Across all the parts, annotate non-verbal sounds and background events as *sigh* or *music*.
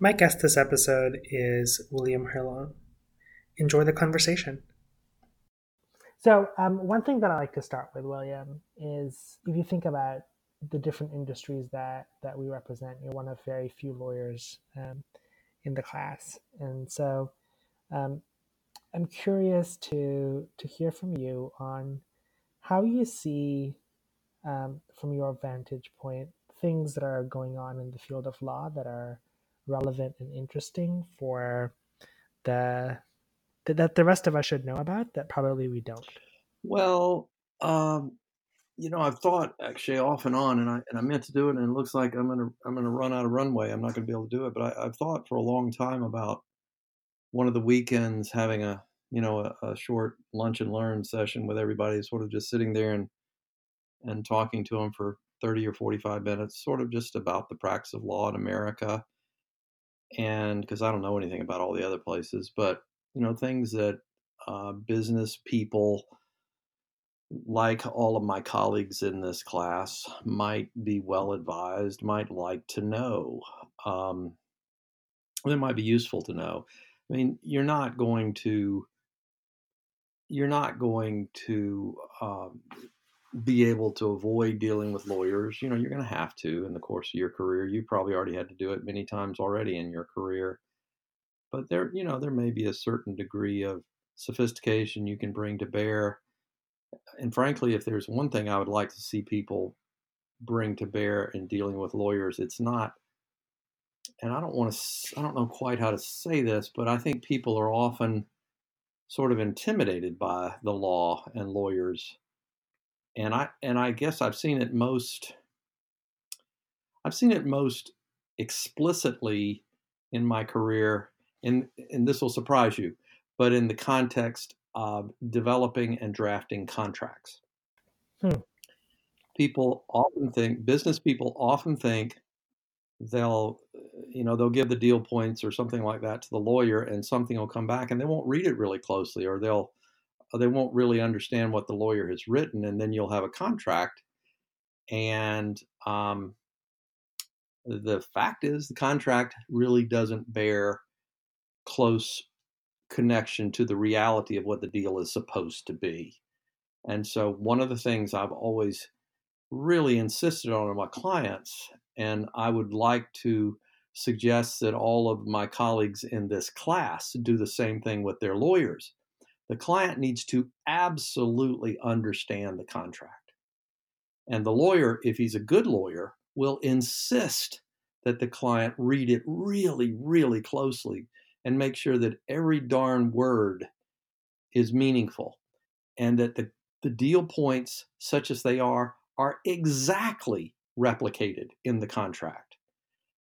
My guest this episode is William Herlong. Enjoy the conversation. So, um, one thing that I like to start with, William, is if you think about the different industries that, that we represent, you're one of very few lawyers um, in the class. And so um, I'm curious to, to hear from you on how you see, um, from your vantage point, things that are going on in the field of law that are relevant and interesting for the that the rest of us should know about that probably we don't? Well, um, you know, I've thought actually off and on, and I and I meant to do it, and it looks like I'm gonna I'm gonna run out of runway. I'm not gonna be able to do it, but I, have thought for a long time about one of the weekends having a you know a, a, short lunch and learn session with everybody, sort of just sitting there and and talking to them for 30 or 45 minutes, sort of just about the practice of law in America, and because I don't know anything about all the other places, but you know things that uh, business people like all of my colleagues in this class might be well advised might like to know um, might be useful to know. I mean you're not going to you're not going to um, be able to avoid dealing with lawyers you know you're going to have to in the course of your career you probably already had to do it many times already in your career. But there you know there may be a certain degree of sophistication you can bring to bear. And frankly if there's one thing i would like to see people bring to bear in dealing with lawyers it's not and i don't want to i don't know quite how to say this but i think people are often sort of intimidated by the law and lawyers and i and i guess i've seen it most i've seen it most explicitly in my career and and this will surprise you, but in the context of developing and drafting contracts. Hmm. People often think business people often think they'll you know they'll give the deal points or something like that to the lawyer and something will come back and they won't read it really closely or they'll they won't really understand what the lawyer has written and then you'll have a contract and um, the fact is the contract really doesn't bear close connection to the reality of what the deal is supposed to be. And so, one of the things I've always really insisted on in my clients, and I would like to suggest that all of my colleagues in this class do the same thing with their lawyers. The client needs to absolutely understand the contract. And the lawyer, if he's a good lawyer, will insist that the client read it really, really closely and make sure that every darn word is meaningful and that the, the deal points, such as they are, are exactly replicated in the contract.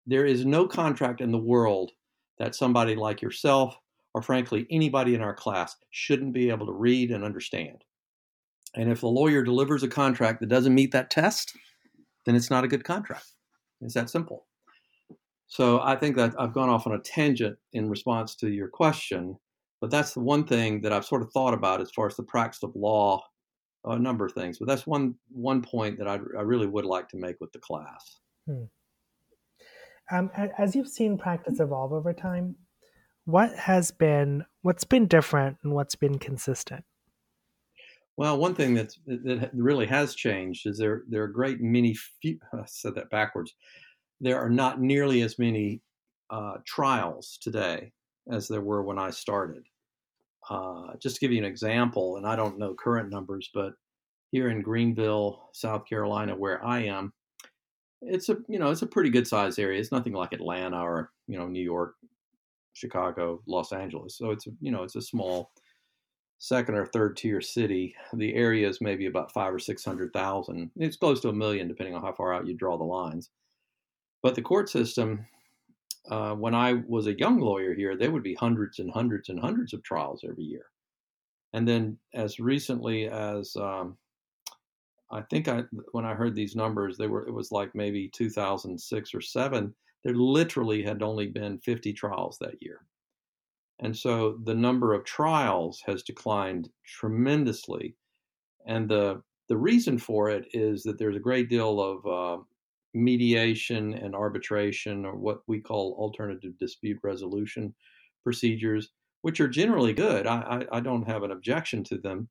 There is no contract in the world that somebody like yourself, or frankly, anybody in our class, shouldn't be able to read and understand. And if the lawyer delivers a contract that doesn't meet that test, then it's not a good contract. It's that simple. So I think that I've gone off on a tangent in response to your question, but that's the one thing that I've sort of thought about as far as the practice of law, a number of things. But that's one one point that I, I really would like to make with the class. Hmm. Um, as you've seen practice evolve over time, what has been what's been different and what's been consistent? Well, one thing that's, that really has changed is there there are great many. Few, *laughs* I said that backwards there are not nearly as many uh, trials today as there were when I started. Uh, just to give you an example, and I don't know current numbers, but here in Greenville, South Carolina, where I am, it's a you know it's a pretty good sized area. It's nothing like Atlanta or you know New York, Chicago, Los Angeles. So it's a, you know it's a small second or third tier city. The area is maybe about five or six hundred thousand. It's close to a million, depending on how far out you draw the lines. But the court system, uh, when I was a young lawyer here, there would be hundreds and hundreds and hundreds of trials every year. And then as recently as um, I think I when I heard these numbers, they were it was like maybe 2006 or seven. There literally had only been 50 trials that year, and so the number of trials has declined tremendously. And the the reason for it is that there's a great deal of uh, mediation and arbitration, or what we call alternative dispute resolution procedures, which are generally good. I, I, I don't have an objection to them.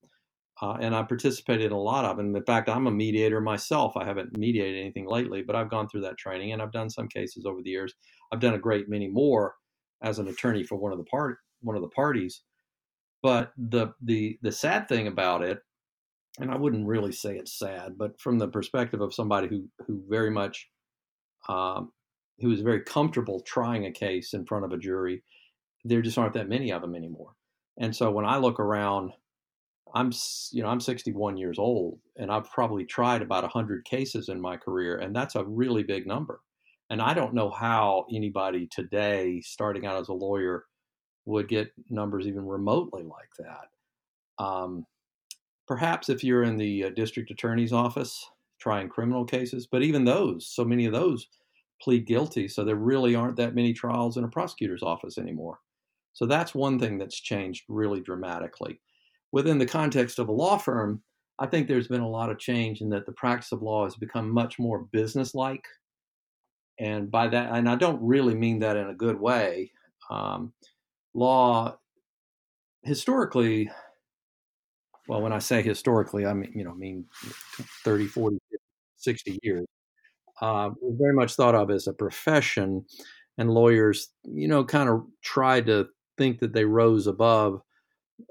Uh, and I participated in a lot of them. In fact, I'm a mediator myself. I haven't mediated anything lately, but I've gone through that training and I've done some cases over the years. I've done a great many more as an attorney for one of the part one of the parties. But the the the sad thing about it, and I wouldn't really say it's sad, but from the perspective of somebody who who very much um, who is very comfortable trying a case in front of a jury, there just aren't that many of them anymore. And so when I look around I'm you know I'm 61 years old and I've probably tried about 100 cases in my career and that's a really big number. And I don't know how anybody today starting out as a lawyer would get numbers even remotely like that. Um, perhaps if you're in the uh, district attorney's office trying criminal cases, but even those, so many of those plead guilty, so there really aren't that many trials in a prosecutor's office anymore. So that's one thing that's changed really dramatically within the context of a law firm, I think there's been a lot of change in that the practice of law has become much more businesslike. And by that, and I don't really mean that in a good way. Um, law, historically, well, when I say historically, I mean, you know, mean 30, 40, 60 years, uh, was very much thought of as a profession. And lawyers, you know, kind of tried to think that they rose above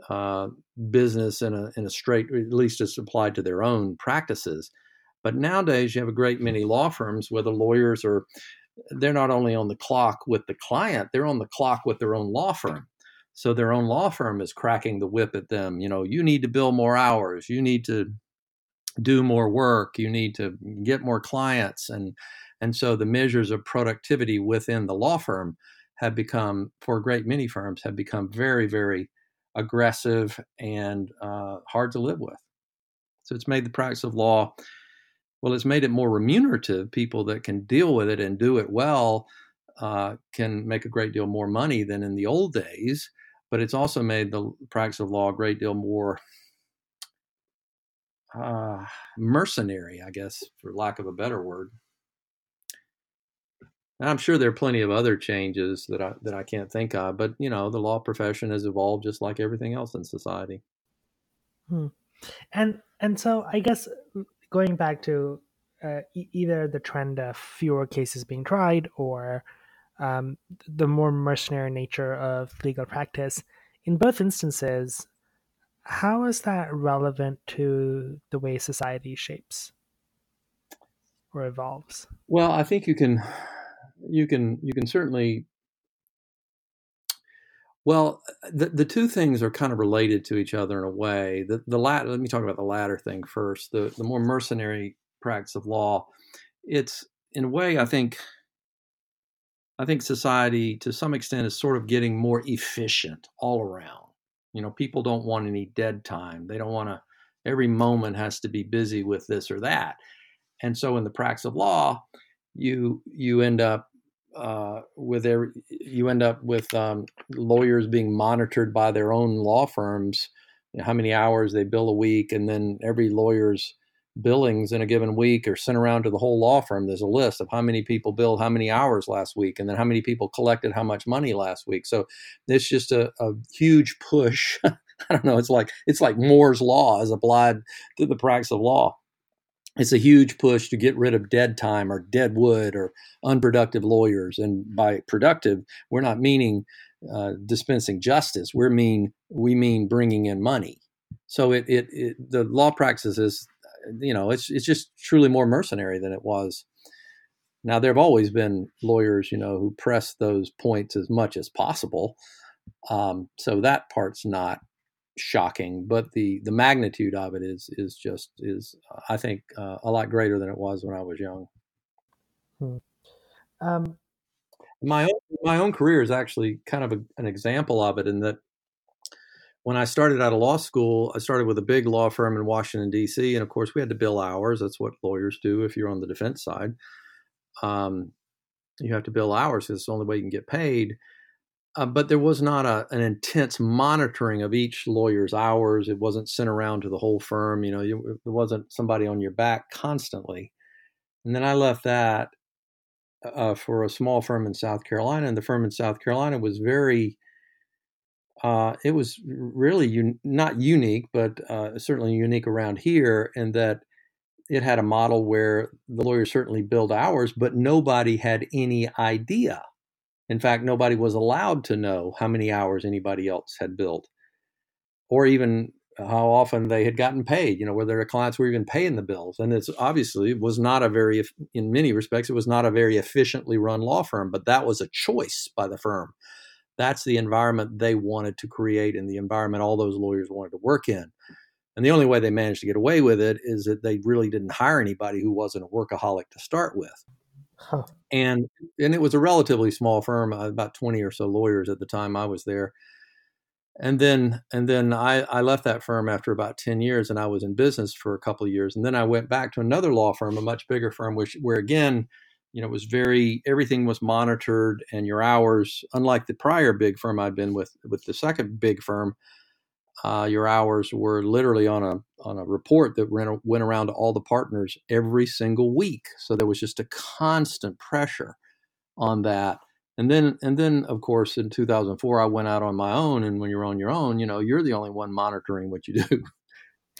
uh, business in a in a straight, at least it's applied to their own practices. But nowadays, you have a great many law firms where the lawyers are they're not only on the clock with the client, they're on the clock with their own law firm. So their own law firm is cracking the whip at them. You know, you need to bill more hours. You need to do more work. You need to get more clients, and and so the measures of productivity within the law firm have become, for a great many firms, have become very, very aggressive, and uh, hard to live with. So it's made the practice of law, well, it's made it more remunerative. People that can deal with it and do it well uh, can make a great deal more money than in the old days. But it's also made the practice of law a great deal more uh, mercenary, I guess, for lack of a better word. And I'm sure there are plenty of other changes that I that I can't think of, but you know, the law profession has evolved just like everything else in society. Hmm. And and so I guess going back to uh, e- either the trend of fewer cases being tried or um, the more mercenary nature of legal practice, in both instances, how is that relevant to the way society shapes or evolves? Well, I think you can you can you can certainly well the, the two things are kind of related to each other in a way. The the latter let me talk about the latter thing first the the more mercenary practice of law. It's in a way i think i think society to some extent is sort of getting more efficient all around. You know people don't want any dead time. They don't want to every moment has to be busy with this or that. And so in the practice of law you you end up uh, with every, you end up with um, lawyers being monitored by their own law firms, you know, how many hours they bill a week, and then every lawyer's billings in a given week are sent around to the whole law firm. There's a list of how many people billed how many hours last week, and then how many people collected how much money last week. So it's just a, a huge push. *laughs* I don't know. It's like it's like Moore's law as applied to the practice of law it's a huge push to get rid of dead time or dead wood or unproductive lawyers. And by productive, we're not meaning uh, dispensing justice. We mean we mean bringing in money. So it, it, it the law practice is, you know, it's it's just truly more mercenary than it was. Now there have always been lawyers, you know, who press those points as much as possible. Um, so that part's not shocking, but the the magnitude of it is is just is I think uh, a lot greater than it was when I was young. Hmm. Um, my own my own career is actually kind of a, an example of it in that when I started out of law school, I started with a big law firm in Washington D.C., and of course we had to bill hours. That's what lawyers do if you're on the defense side. Um, you have to bill hours because it's the only way you can get paid. Uh, but there was not a, an intense monitoring of each lawyer's hours. It wasn't sent around to the whole firm. You know, you, there wasn't somebody on your back constantly. And then I left that uh, for a small firm in South Carolina, and the firm in South Carolina was very. Uh, it was really un- not unique, but uh, certainly unique around here in that it had a model where the lawyers certainly billed hours, but nobody had any idea. In fact, nobody was allowed to know how many hours anybody else had built or even how often they had gotten paid, you know, whether their clients were even paying the bills. And it's obviously was not a very, in many respects, it was not a very efficiently run law firm, but that was a choice by the firm. That's the environment they wanted to create and the environment all those lawyers wanted to work in. And the only way they managed to get away with it is that they really didn't hire anybody who wasn't a workaholic to start with. Huh. And and it was a relatively small firm, uh, about 20 or so lawyers at the time I was there and then and then I, I left that firm after about 10 years and i was in business for a couple of years and then i went back to another law firm a much bigger firm which where again you know it was very everything was monitored and your hours unlike the prior big firm i'd been with with the second big firm uh, your hours were literally on a on a report that went, went around to all the partners every single week so there was just a constant pressure on that and then and then of course in 2004 i went out on my own and when you're on your own you know you're the only one monitoring what you do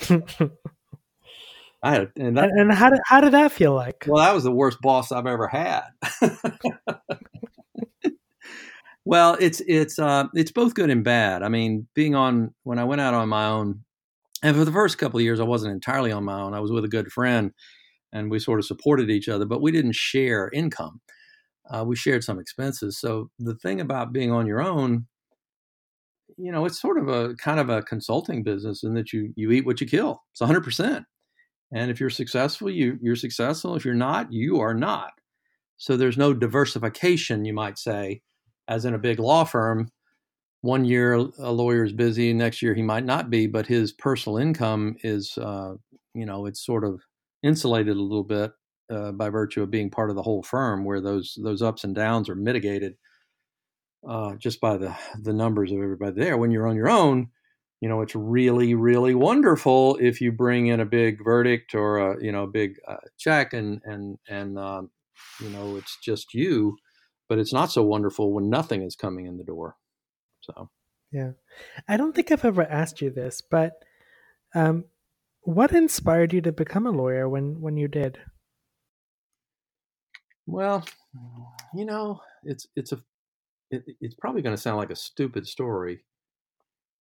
*laughs* I had, and, that, and, and, how did how did that feel like? Well, that was the worst boss I've ever had. *laughs* well, it's it's uh, it's both good and bad. I mean, being on when I went out on my own, and for the first couple of years, I wasn't entirely on my own. I was with a good friend, and we sort of supported each other, but we didn't share income uh, we shared some expenses. So the thing about being on your own, you know, it's sort of a kind of a consulting business in that you you eat what you kill. It's 100 percent. And if you're successful, you you're successful. If you're not, you are not. So there's no diversification, you might say, as in a big law firm. One year a lawyer is busy, next year he might not be, but his personal income is, uh, you know, it's sort of insulated a little bit uh, by virtue of being part of the whole firm, where those those ups and downs are mitigated uh, just by the the numbers of everybody there. When you're on your own, you know it's really really wonderful if you bring in a big verdict or a you know big uh, check and and and um, you know it's just you, but it's not so wonderful when nothing is coming in the door. So yeah, I don't think I've ever asked you this, but um, what inspired you to become a lawyer when when you did? Well, you know, it's it's a it, it's probably going to sound like a stupid story,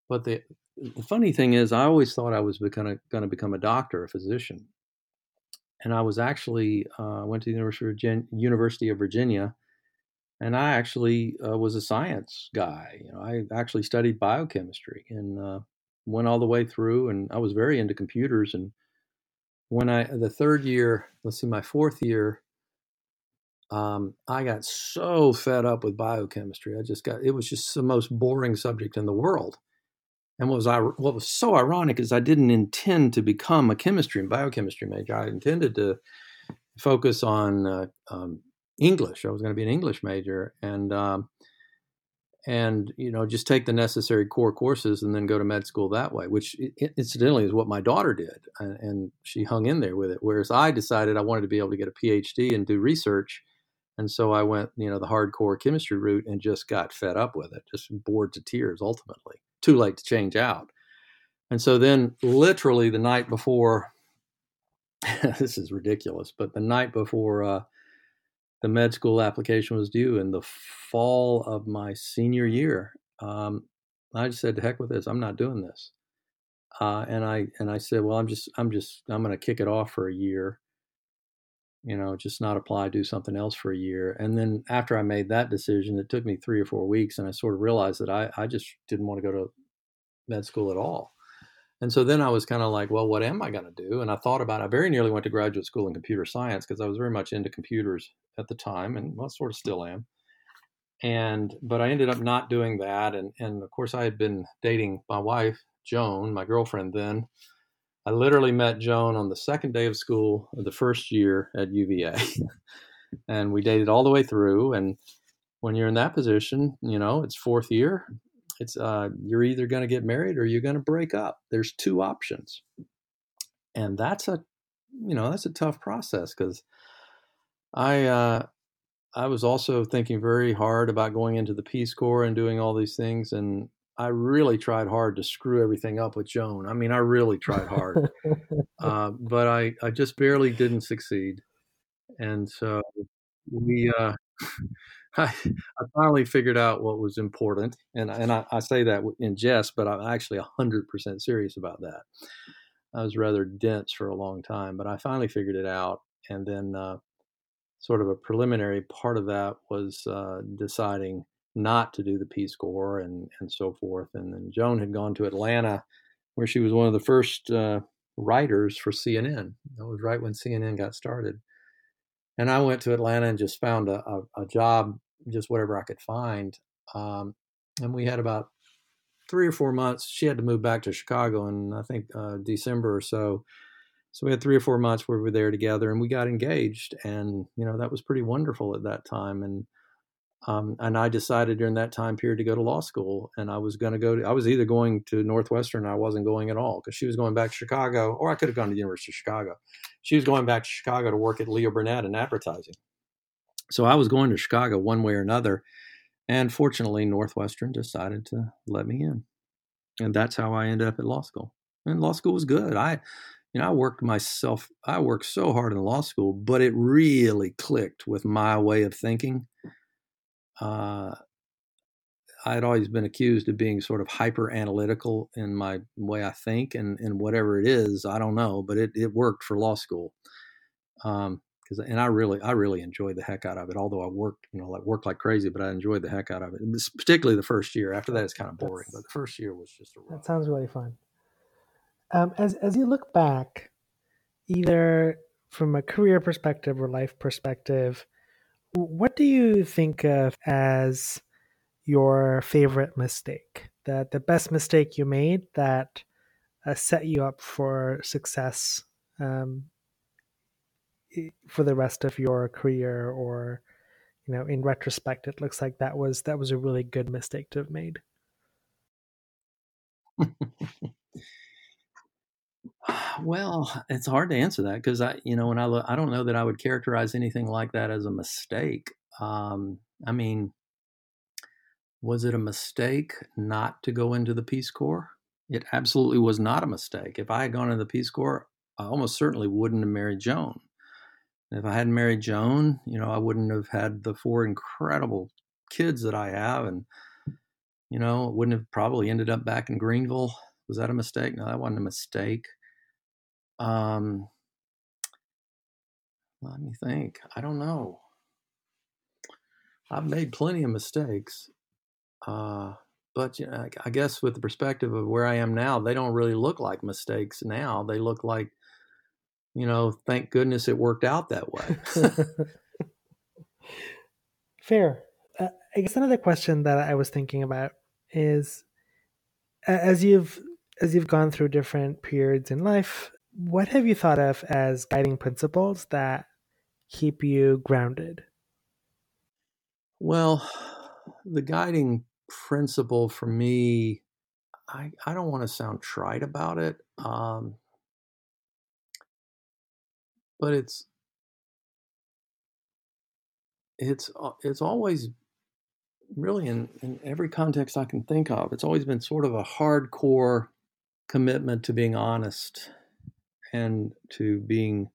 but the the funny thing is, I always thought I was going to become a doctor, a physician, and I was actually uh, went to the University of, Virginia, University of Virginia, and I actually uh, was a science guy. You know, I actually studied biochemistry and uh, went all the way through, and I was very into computers. And when I the third year, let's see, my fourth year um, I got so fed up with biochemistry. I just got it was just the most boring subject in the world. And what was I what was so ironic is I didn't intend to become a chemistry and biochemistry major. I intended to focus on uh, um, English. I was going to be an English major, and um, and you know just take the necessary core courses and then go to med school that way. Which incidentally is what my daughter did, and, she hung in there with it. Whereas I decided I wanted to be able to get a PhD and do research and so I went, you know, the hardcore chemistry route and just got fed up with it, just bored to tears ultimately. Too late to change out. And so then, literally, the night before, *laughs* this is ridiculous, but the night before uh, the med school application was due in the fall of my senior year, um, I just said, "To heck with this! I'm not doing this." Uh, and I and I said, "Well, I'm just I'm just I'm going to kick it off for a year." you know, just not apply, do something else for a year. And then after I made that decision, it took me three or four weeks, and I sort of realized that I, I just didn't want to go to med school at all. And so then I was kind of like, well, what am I going to do? And I thought about it. I very nearly went to graduate school in computer science because I was very much into computers at the time, and well, sort of still am. And but I ended up not doing that, and and of course I had been dating my wife Joan, my girlfriend then, I literally met Joan on the second day of school of the first year at UVA. *laughs* and we dated all the way through. And when you're in that position, you know, it's fourth year, it's uh, you're either going to get married or you're going to break up. There's two options. And that's a, you know, that's a tough process because I uh, I was also thinking very hard about going into the Peace Corps and doing all these things, and I really tried hard to screw everything up with Joan. I mean, I really tried hard, *laughs* uh, but I I just barely didn't succeed, and so we. Uh, *laughs* *laughs* I, I finally figured out what was important, and and I, I say that in jest, but I'm actually hundred percent serious about that. I was rather dense for a long time, but I finally figured it out, and then uh, sort of a preliminary part of that was uh, deciding not to do the Peace Corps and and so forth. And then Joan had gone to Atlanta, where she was one of the first uh, writers for CNN. That was right when CNN got started. And I went to Atlanta and just found a, a, a job, just whatever I could find. Um, and we had about three or four months. She had to move back to Chicago in I think uh, December or so. So we had three or four months where we were there together, and we got engaged, and you know that was pretty wonderful at that time. And um, and I decided during that time period to go to law school, and I was going to go. To, I was either going to Northwestern, or I wasn't going at all because she was going back to Chicago, or I could have gone to the University of Chicago. She was going back to Chicago to work at Leo Burnett in advertising. So I was going to Chicago one way or another, and fortunately, Northwestern decided to let me in, and that's how I ended up at law school. And law school was good. I, you know, I worked myself. I worked so hard in law school, but it really clicked with my way of thinking uh, I had always been accused of being sort of hyper analytical in my way I think, and, and whatever it is, I don't know, but it, it worked for law school. Um, cause, and I really, I really enjoyed the heck out of it. Although I worked, you know, like worked like crazy, but I enjoyed the heck out of it. particularly the first year. After that, it's kind of boring, That's, but the first year was just a. That sounds really fun. Um, as as you look back, either from a career perspective or life perspective, what do you think of as your favorite mistake? The the best mistake you made that uh, set you up for success um, for the rest of your career, or you know, in retrospect, it looks like that was that was a really good mistake to have made. *laughs* *sighs* Well, it's hard to answer that because I, you know, when I look, I don't know that I would characterize anything like that as a mistake. Um, I mean, was it a mistake not to go into the Peace Corps? It absolutely was not a mistake. If I had gone into the Peace Corps, I almost certainly wouldn't have married Joan. If I hadn't married Joan, you know, I wouldn't have had the four incredible kids that I have, and you know, wouldn't have probably ended up back in Greenville. Was that a mistake? No, that wasn't a mistake. Um, let me think. I don't know. I've made plenty of mistakes. Uh, but you know, I guess with the perspective of where I am now, they don't really look like mistakes now. They look like, you know, thank goodness it worked out that way. *laughs* Fair. Uh, I guess another question that I was thinking about is, as you've as you've gone through different periods in life, what have you thought of as guiding principles that keep you grounded? Well, the guiding principle for me, I, I don't want to sound trite about it, um, but it's it's uh, it's always really in, in every context I can think of. It's always been sort of a hardcore commitment to being honest and to being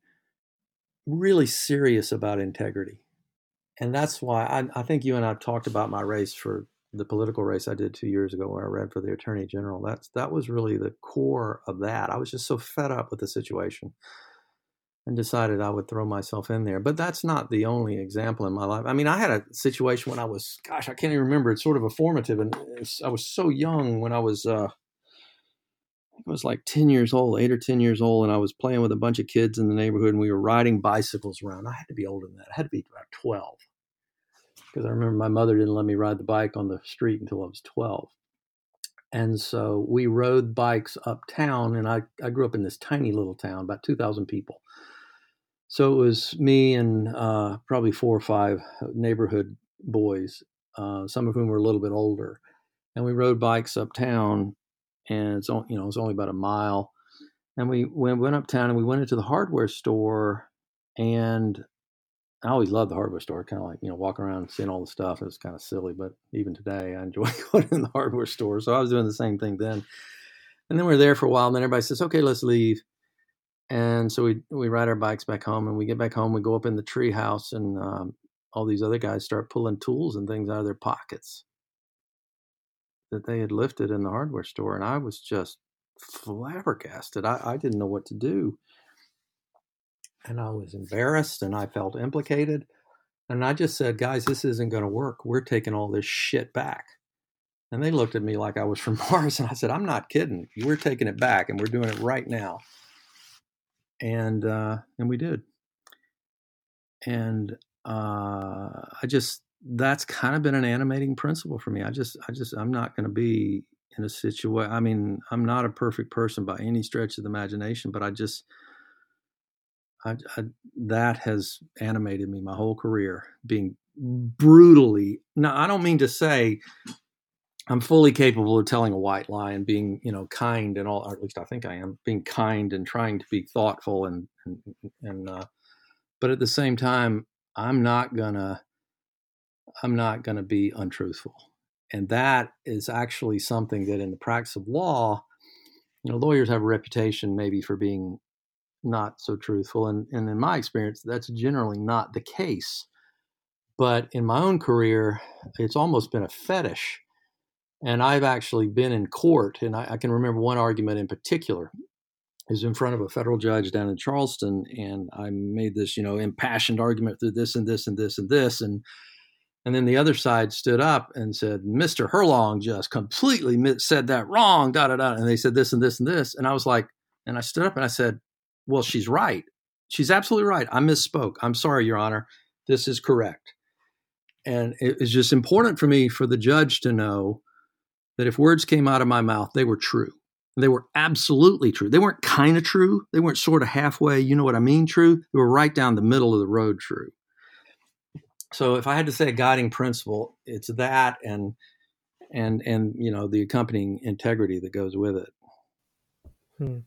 really serious about integrity. And that's why I, I, think you and I talked about my race for the political race I did two years ago where I ran for the attorney general. That's that was really the core of that. I was just so fed up with the situation and decided I would throw myself in there. But that's not the only example in my life. I mean, I had a situation when I was, gosh, I can't even remember. It's sort of a formative, and I was so young when I was uh, I was like 10 years old, eight or 10 years old, and I was playing with a bunch of kids in the neighborhood and we were riding bicycles around. I had to be older than that. I had to be about 12 because I remember my mother didn't let me ride the bike on the street until I was 12. And so we rode bikes uptown, and I, I grew up in this tiny little town, about 2,000 people. So it was me and uh, probably four or five neighborhood boys, uh, some of whom were a little bit older. And we rode bikes uptown and it's only, you know, it's only about a mile. And we, we went uptown and we went into the hardware store and I always loved the hardware store, kind of like, you know, walking around seeing all the stuff. It was kind of silly, but even today I enjoy *laughs* going in the hardware store. So I was doing the same thing then. And then we are there for a while, and then everybody says, okay, let's leave. And so we, we ride our bikes back home, and we get back home, we go up in the tree house, and um, all these other guys start pulling tools and things out of their pockets that they had lifted in the hardware store. And I was just flabbergasted. I, I didn't know what to do and I was embarrassed and I felt implicated. And I just said, guys, this isn't going to work. We're taking all this shit back. And they looked at me like I was from *laughs* Mars. And I said, I'm not kidding. We're taking it back and we're doing it right now. And, uh, and we did. And, uh, I just, that's kind of been an animating principle for me. I just, I just, I'm not going to be in a situation. I mean, I'm not a perfect person by any stretch of the imagination, but I just, I, I, that has animated me my whole career, being brutally. Now, I don't mean to say I'm fully capable of telling a white lie and being, you know, kind and all. Or at least I think I am being kind and trying to be thoughtful and and, and uh, but at the same time, I'm not gonna. I'm not gonna be untruthful, and that is actually something that in the practice of law, you know, lawyers have a reputation maybe for being not so truthful. And, and in my experience, that's generally not the case. But in my own career, it's almost been a fetish. And I've actually been in court, and I, I can remember one argument in particular is in front of a federal judge down in Charleston, and I made this, you know, impassioned argument through this and this and this and this, and and then the other side stood up and said, "Mr. Herlong just completely said that wrong." Da da da, and they said this and this and this, and I was like, and I stood up and I said, well, she's right. She's absolutely right. I misspoke. I'm sorry, Your Honor. This is correct. And it was just important for me for the judge to know that if words came out of my mouth, they were true. They were absolutely true. They weren't kind of true. They weren't sort of halfway, you know what I mean, true. They were right down the middle of the road true. So if I had to say a guiding principle, it's that and and and you know the accompanying integrity that goes with it. Hmm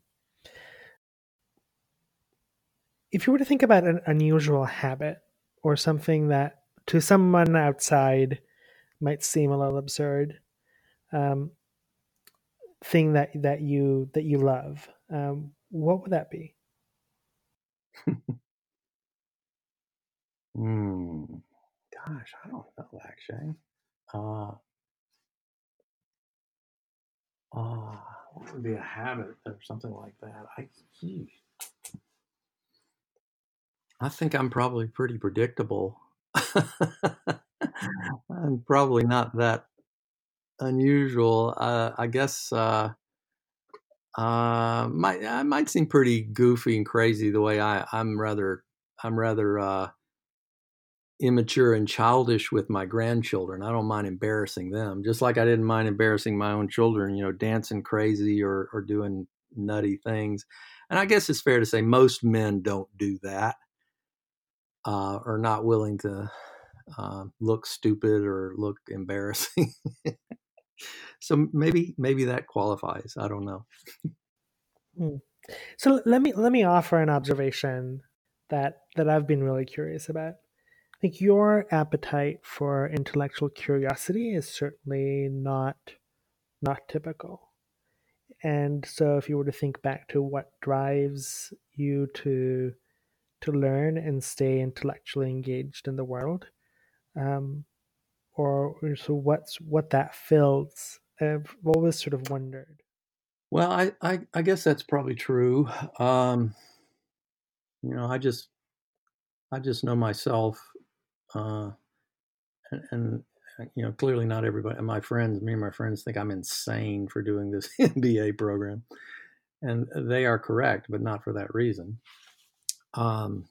if you were to think about an unusual habit or something that to someone outside might seem a little absurd, um, thing that that you that you love, um, what would that be? *laughs* Hmm. Gosh, I don't know actually. Uh, uh, what would be a habit or something like that? I, geez. I think I'm probably pretty predictable. *laughs* I'm probably not that unusual. Uh, I guess uh, uh, might I might seem pretty goofy and crazy the way I I'm rather I'm rather uh, immature and childish with my grandchildren. I don't mind embarrassing them, just like I didn't mind embarrassing my own children. You know, dancing crazy or or doing nutty things. And I guess it's fair to say most men don't do that uh, are not willing to uh, look stupid or look embarrassing. *laughs* so maybe maybe that qualifies. I don't know. Hmm. So let me let me offer an observation that that I've been really curious about. I think your appetite for intellectual curiosity is certainly not not typical. And so if you were to think back to what drives you to to learn and stay intellectually engaged in the world um, or, or, so what's what that fills i've always sort of wondered well i i, I guess that's probably true um, you know i just i just know myself uh, and, and uh, you know clearly not everybody my friends me and my friends think i'm insane for doing this *laughs* mba program and they are correct but not for that reason um,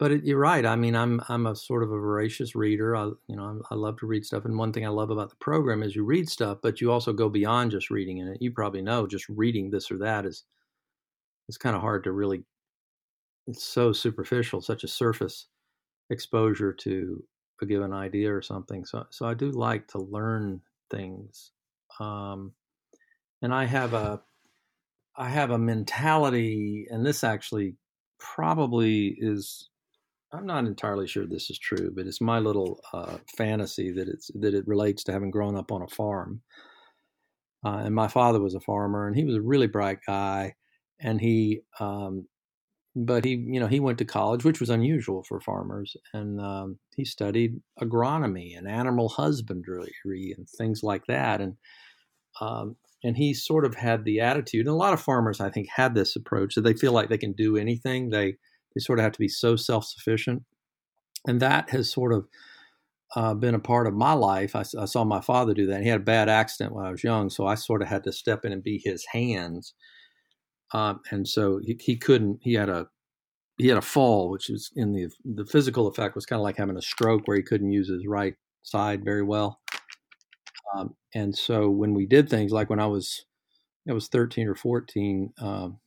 but it, you're right. I mean, I'm I'm a sort of a voracious reader. I you know I'm, i love to read stuff, and one thing I love about the program is you read stuff, but you also go beyond just reading in it. You probably know just reading this or that is it's kind of hard to really. It's so superficial, such a surface exposure to a given idea or something. So so I do like to learn things, um, and I have a I have a mentality, and this actually probably is I'm not entirely sure this is true, but it's my little uh, fantasy that it's that it relates to having grown up on a farm. Uh, and my father was a farmer, and he was a really bright guy, and he, um, but he, you know, he went to college, which was unusual for farmers, and um, he studied agronomy and animal husbandry and things like that, and um, and he sort of had the attitude, and a lot of farmers, I think, had this approach that they feel like they can do anything. They they sort of have to be so self sufficient. And that has sort of uh, been a part of my life. I, I, saw my father do that. He had a bad accident when I was young, so I sort of had to step in and be his hands. Um, and so he, he couldn't. He had a he had a fall, which was in the the physical effect was kind of like having a stroke where he couldn't use his right side very well. Um, and so when we did things like when I was I was 13 or 14, um,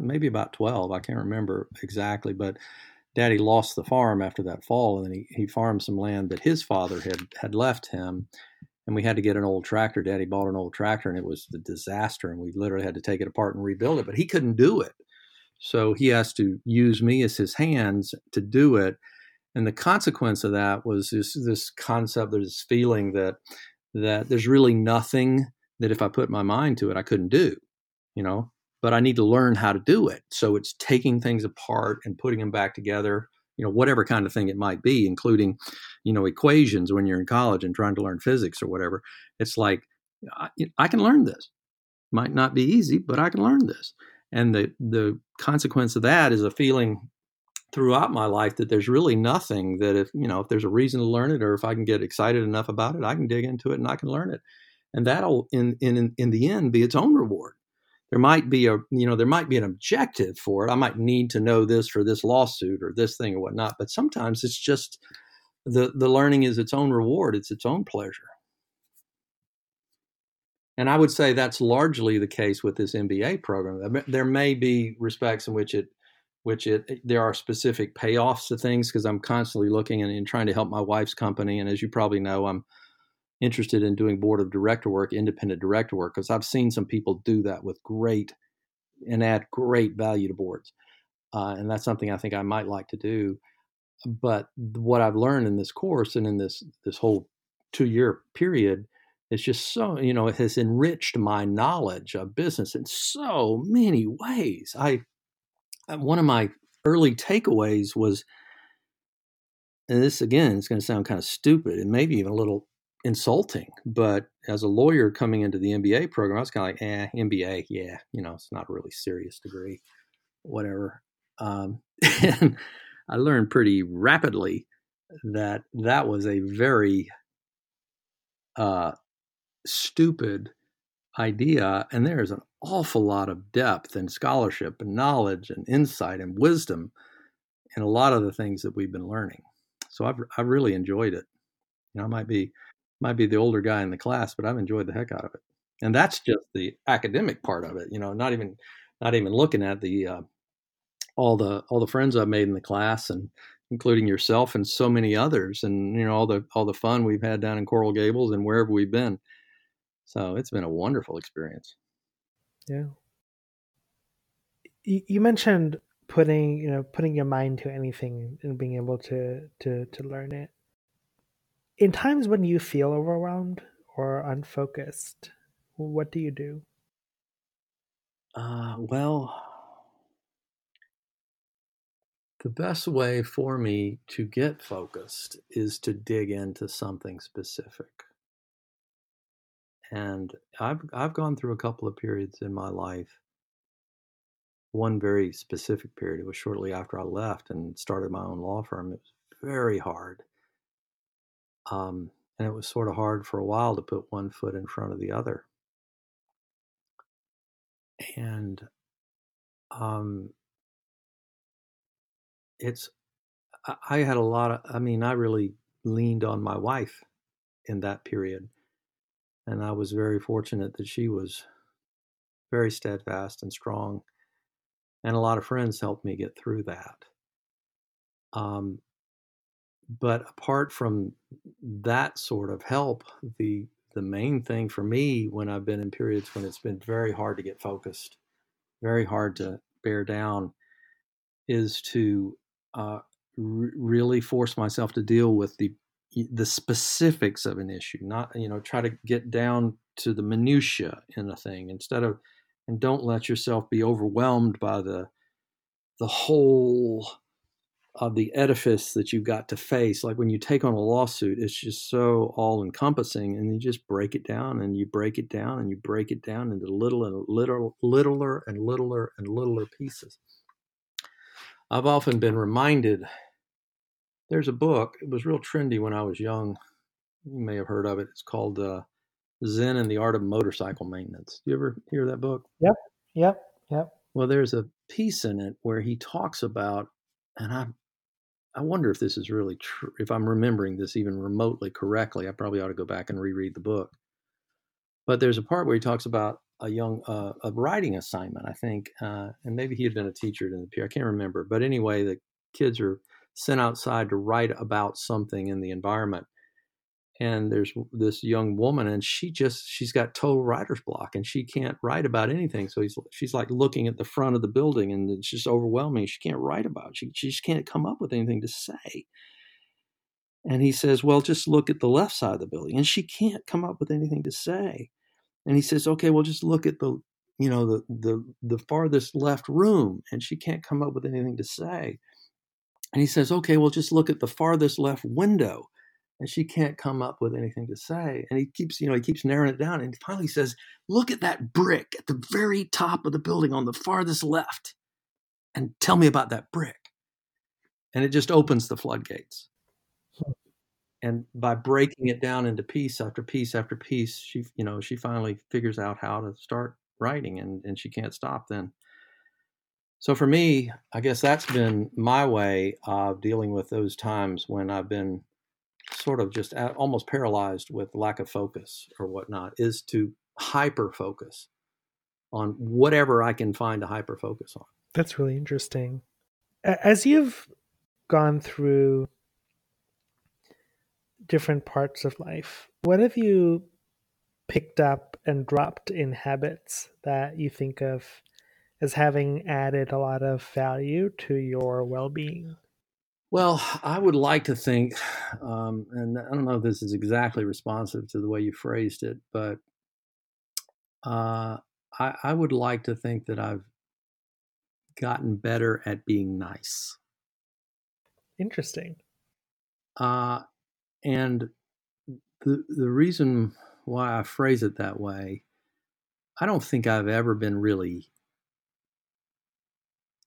maybe about 12. I can't remember exactly, but daddy lost the farm after that fall and then he, he farmed some land that his father had, had left him. And we had to get an old tractor. Daddy bought an old tractor and it was a disaster. And we literally had to take it apart and rebuild it, but he couldn't do it. So he has to use me as his hands to do it. And the consequence of that was this, this concept, this feeling that, that there's really nothing that if I put my mind to it, I couldn't do, you know, but I need to learn how to do it. So it's taking things apart and putting them back together, you know, whatever kind of thing it might be, including, you know, equations when you're in college and trying to learn physics or whatever. It's like, I, I can learn this. Might not be easy, but I can learn this. And the, the consequence of that is a feeling throughout my life that there's really nothing that if, you know, if there's a reason to learn it or if I can get excited enough about it, I can dig into it and I can learn it. And that'll, in, in, in the end, be its own reward there might be a you know there might be an objective for it. I might need to know this for this lawsuit or this thing or whatnot but sometimes it's just the the learning is its own reward. It's its own pleasure. And i would say that's largely the case with this mba program. There may be respects in which it which it there are specific payoffs to things because i'm constantly looking and, and trying to help my wife's company. And as you probably know i'm interested in doing board of director work, independent director work, because I've seen some people do that with great and add great value to boards. Uh, and that's something I think I might like to do. But what I've learned in this course and in this this whole two year period is just so you know it has enriched my knowledge of business in so many ways. I uh, one of my early takeaways was, and this again is going to sound kind of stupid and maybe even a little insulting. But as a lawyer coming into the MBA program, I was kind of like, eh, MBA, yeah, you know, it's not a really serious degree, whatever. Um, *laughs* and I learned pretty rapidly that that was a very uh, stupid idea. And there's an awful lot of depth and scholarship and knowledge and insight and wisdom in a lot of the things that we've been learning. So I've, I've really enjoyed it. You know, I might be might be the older guy in the class, but I've enjoyed the heck out of it. And that's just the academic part of it. You know, not even not even looking at the uh, all the all the friends I've made in the class, and including yourself and so many others, and you know all the all the fun we've had down in Coral Gables and wherever we've been. So it's been a wonderful experience. Yeah. You mentioned putting you know putting your mind to anything and being able to to to learn it in times when you feel overwhelmed or unfocused, what do you do? Uh, well, the best way for me to get focused is to dig into something specific. And I've I've gone through a couple of periods in my life. One very specific period, it was shortly after I left and started my own law firm. It was very hard um, and it was sort of hard for a while to put one foot in front of the other. And um, it's, I had a lot of, I mean, I really leaned on my wife in that period. And I was very fortunate that she was very steadfast and strong. And a lot of friends helped me get through that. Um, but apart from that sort of help, the the main thing for me when I've been in periods when it's been very hard to get focused, very hard to bear down, is to uh, really force myself to deal with the the specifics of an issue, not you know try to get down to the minutia in a thing instead of and don't let yourself be overwhelmed by the the whole of the edifice that you've got to face. Like when you take on a lawsuit, it's just so all encompassing, and you just break it down and you break it down and you break it down into little and little, littler and littler and littler pieces. I've often been reminded there's a book, it was real trendy when I was young. You may have heard of it. It's called uh, Zen and the Art of Motorcycle Maintenance. Do you ever hear that book? Yep, yep, yep. Well, there's a piece in it where he talks about, and I, I wonder if this is really true. If I'm remembering this even remotely correctly, I probably ought to go back and reread the book. But there's a part where he talks about a young uh, a writing assignment, I think, uh, and maybe he had been a teacher in the peer. I can't remember, but anyway, the kids are sent outside to write about something in the environment. And there's this young woman, and she just she's got total writer's block, and she can't write about anything. So he's she's like looking at the front of the building, and it's just overwhelming. She can't write about it. She she just can't come up with anything to say. And he says, "Well, just look at the left side of the building," and she can't come up with anything to say. And he says, "Okay, well, just look at the you know the the the farthest left room," and she can't come up with anything to say. And he says, okay, well, just look at the farthest left window. And she can't come up with anything to say. And he keeps, you know, he keeps narrowing it down. And finally says, look at that brick at the very top of the building on the farthest left and tell me about that brick. And it just opens the floodgates. Hmm. And by breaking it down into piece after piece after piece, she, you know, she finally figures out how to start writing and, and she can't stop then. So for me, I guess that's been my way of dealing with those times when I've been sort of just uh, almost paralyzed with lack of focus or whatnot, is to hyper focus on whatever I can find to hyper focus on. That's really interesting. As you've gone through different parts of life, what have you picked up and dropped in habits that you think of as having added a lot of value to your well-being? Well, I would like to think, um, and I don't know if this is exactly responsive to the way you phrased it, but uh, I, I, would like to think that I've gotten better at being nice. Interesting. Uh, and the the reason why I phrase it that way, I don't think I've ever been really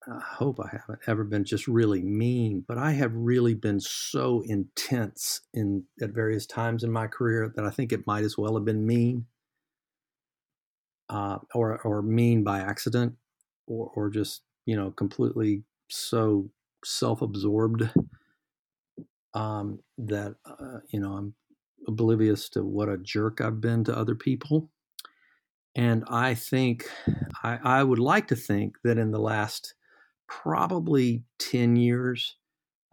I hope I haven't ever been just really mean, but I have really been so intense in at various times in my career that I think it might as well have been mean, uh, or or mean by accident, or or just you know completely so self-absorbed um, that uh, you know I'm oblivious to what a jerk I've been to other people. And I think I, I would like to think that in the last probably 10 years.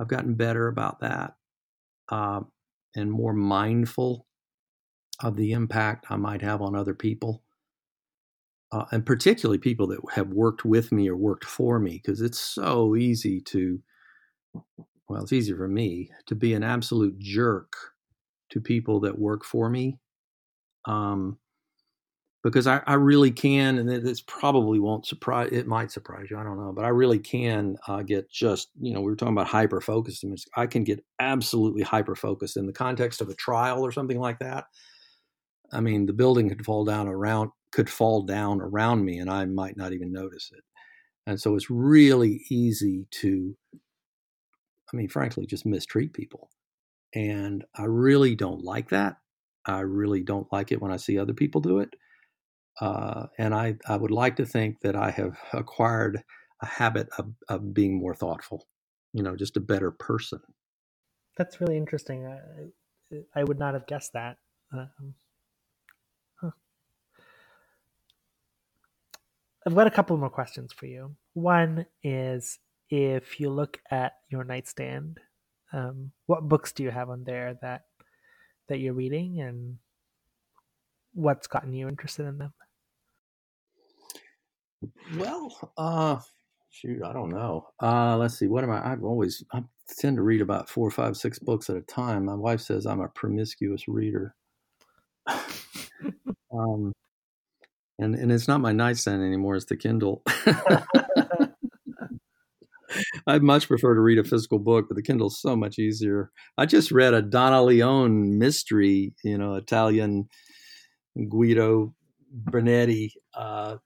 I've gotten better about that uh, and more mindful of the impact I might have on other people. Uh, and particularly people that have worked with me or worked for me, because it's so easy to, well, it's easy for me to be an absolute jerk to people that work for me. Um, because I, I really can, and this probably won't surprise. It might surprise you. I don't know, but I really can uh, get just you know we were talking about hyper focused. I can get absolutely hyper focused in the context of a trial or something like that. I mean, the building could fall down around could fall down around me, and I might not even notice it. And so it's really easy to, I mean, frankly, just mistreat people. And I really don't like that. I really don't like it when I see other people do it. Uh, and I, I would like to think that I have acquired a habit of, of being more thoughtful, you know, just a better person. That's really interesting. I, I would not have guessed that. Um, huh. I've got a couple more questions for you. One is if you look at your nightstand, um, what books do you have on there that that you're reading, and what's gotten you interested in them? Well, uh, shoot, I don't know. Uh, let's see. What am I? I've always I tend to read about four, five, six books at a time. My wife says I'm a promiscuous reader. *laughs* um, and and it's not my nightstand anymore; it's the Kindle. *laughs* I'd much prefer to read a physical book, but the Kindle's so much easier. I just read a Donna Leon mystery, you know, Italian Guido Brunetti uh,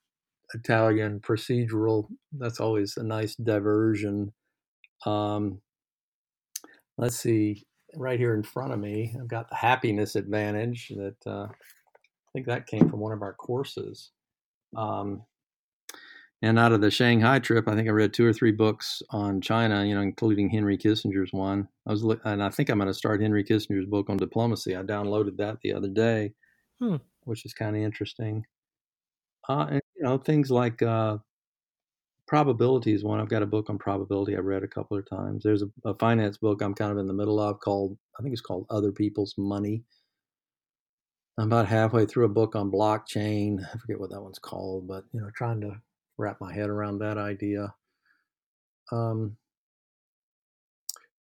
Italian procedural. That's always a nice diversion. Um, let's see, right here in front of me, I've got the happiness advantage that uh, I think that came from one of our courses. Um, and out of the Shanghai trip, I think I read two or three books on China, you know, including Henry Kissinger's one. I was, and I think I'm going to start Henry Kissinger's book on diplomacy. I downloaded that the other day, hmm. which is kind of interesting. Uh, you know, things like uh, probability is one. I've got a book on probability I've read a couple of times. There's a, a, finance book I'm kind of in the middle of called, I think it's called Other People's Money. I'm about halfway through a book on blockchain. I forget what that one's called, but you know, trying to wrap my head around that idea. Um,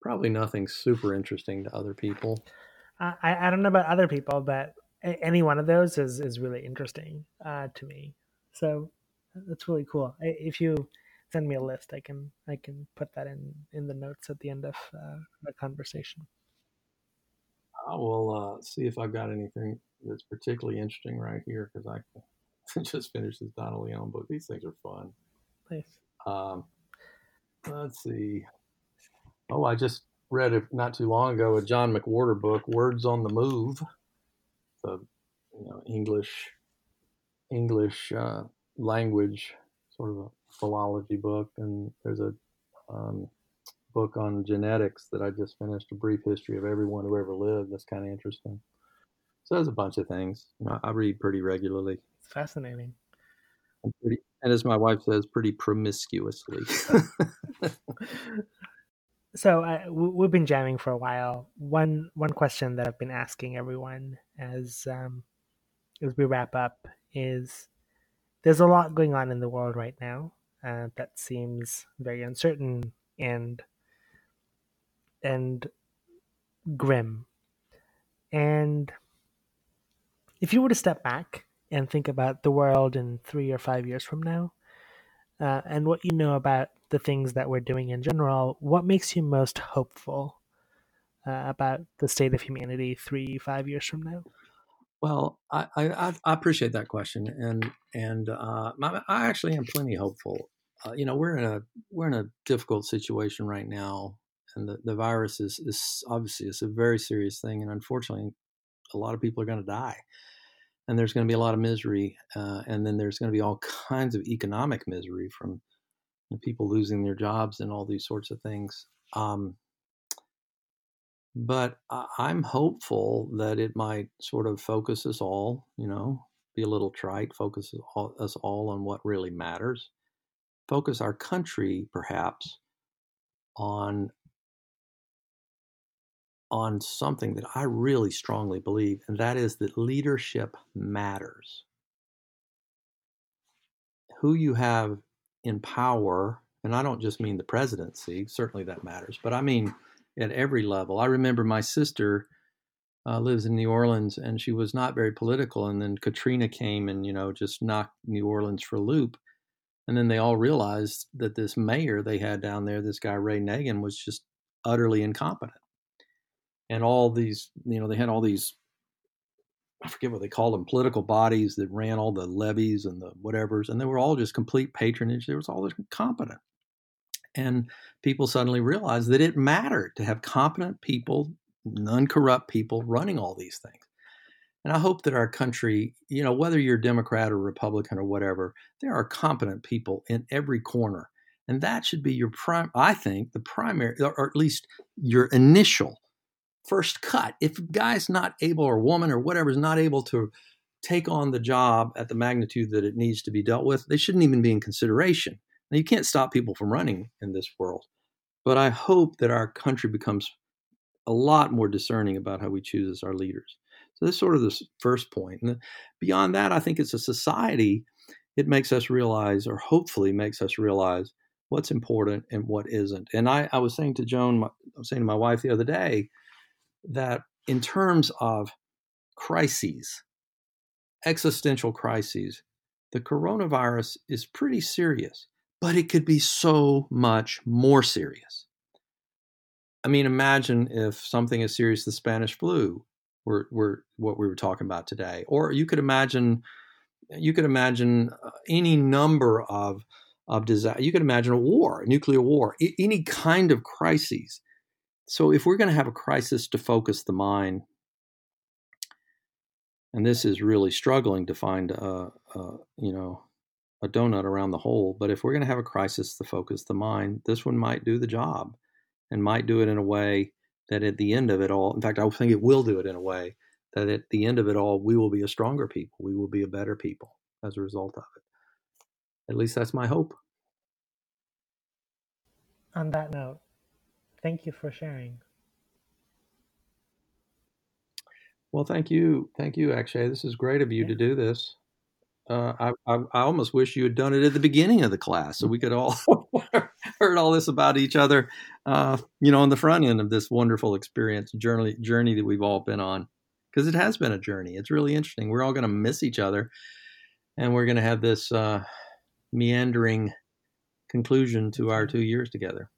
probably nothing super interesting to other people. I, I don't know about other people, but any one of those is, is really interesting uh, to me. So that's really cool. If you send me a list, I can I can put that in in the notes at the end of uh, the conversation. I will uh, see if I've got anything that's particularly interesting right here because I *laughs* just finished this Donna Leon book. These things are fun. Nice. Um, let's see. Oh, I just read it not too long ago a John McWhorter book, Words on the Move. The you know English English uh, language sort of a philology book, and there's a um, book on genetics that I just finished, a brief history of everyone who ever lived. That's kind of interesting. So there's a bunch of things. You know, I read pretty regularly. It's fascinating. Pretty, and as my wife says, pretty promiscuously. *laughs* so uh, we've been jamming for a while. One one question that I've been asking everyone as um, as we wrap up is: there's a lot going on in the world right now uh, that seems very uncertain and and grim. And if you were to step back and think about the world in three or five years from now, uh, and what you know about the things that we're doing in general, what makes you most hopeful uh, about the state of humanity three, five years from now? Well, I, I, I appreciate that question, and and uh, I actually am plenty hopeful. Uh, you know, we're in a we're in a difficult situation right now, and the, the virus is is obviously it's a very serious thing, and unfortunately, a lot of people are going to die and there's going to be a lot of misery, uh, and then there's going to be all *laughs* kinds of economic misery from people losing their jobs and all these sorts of things. Um, but I'm hopeful that it might sort of focus us all, you know, be a little trite, focus us all on what really matters, focus our country perhaps on on something that I really strongly believe, and that is that leadership matters. Who you have in power, and I don't just mean the presidency, certainly that matters, but I mean at every level. I remember my sister uh, lives in New Orleans, and she was not very political, and then Katrina came and, you know, just knocked New Orleans for a loop. And then they all realized that this mayor they had down there, this guy Ray Nagin, was just utterly incompetent and all these, you know, they had all these, I forget what they called them, political bodies that ran all the levees and the whatevers, and they were all just complete patronage. They was all this incompetent. And people suddenly realized that it mattered to have competent people, non corrupt people running all these things. And I hope that our country, you know, whether you're Democrat or Republican or whatever, there are competent people in every corner. And that should be your prime, I think, the primary, or at least your initial first cut. If a guy's not able or woman or whatever is not able to take on the job at the magnitude that it needs to be dealt with, they shouldn't even be in consideration. Now, you can't stop people from running in this world, but I hope that our country becomes a lot more discerning about how we choose as our leaders. So that's sort of the first point. And beyond that, I think it's a society. It makes us realize, or hopefully makes us realize, what's important and what isn't. And I, I was saying to Joan, my, I was saying to my wife the other day that in terms of crises, existential crises, the coronavirus is pretty serious, but it could be so much more serious. I mean, imagine if something as serious as the Spanish flu were, were what we were talking about today, or you could imagine you could imagine uh, any number of of disaster. You could imagine a war, a nuclear war, I- any kind of crises. So if we're going to have a crisis to focus the mind, and this is really struggling to find a, a you know a donut around the hole, but if we're going to have a crisis to focus the mind, this one might do the job, and might do it in a way that at the end of it all, in fact, I think it will do it in a way that at the end of it all, we will be a stronger people. We will be a better people as a result of it. At least that's my hope. On that note, thank you for sharing. Well, thank you. Thank you, Akshay. This is great of you Yeah. to do this. Uh, I, I, I almost wish you had done it at the beginning of the class so we could all *laughs* heard all this about each other, uh, you know, on the front end of this wonderful experience journey journey that we've all been on. Because it has been a journey. It's really interesting. We're all going to miss each other, and we're going to have this uh, meandering conclusion to our two years together.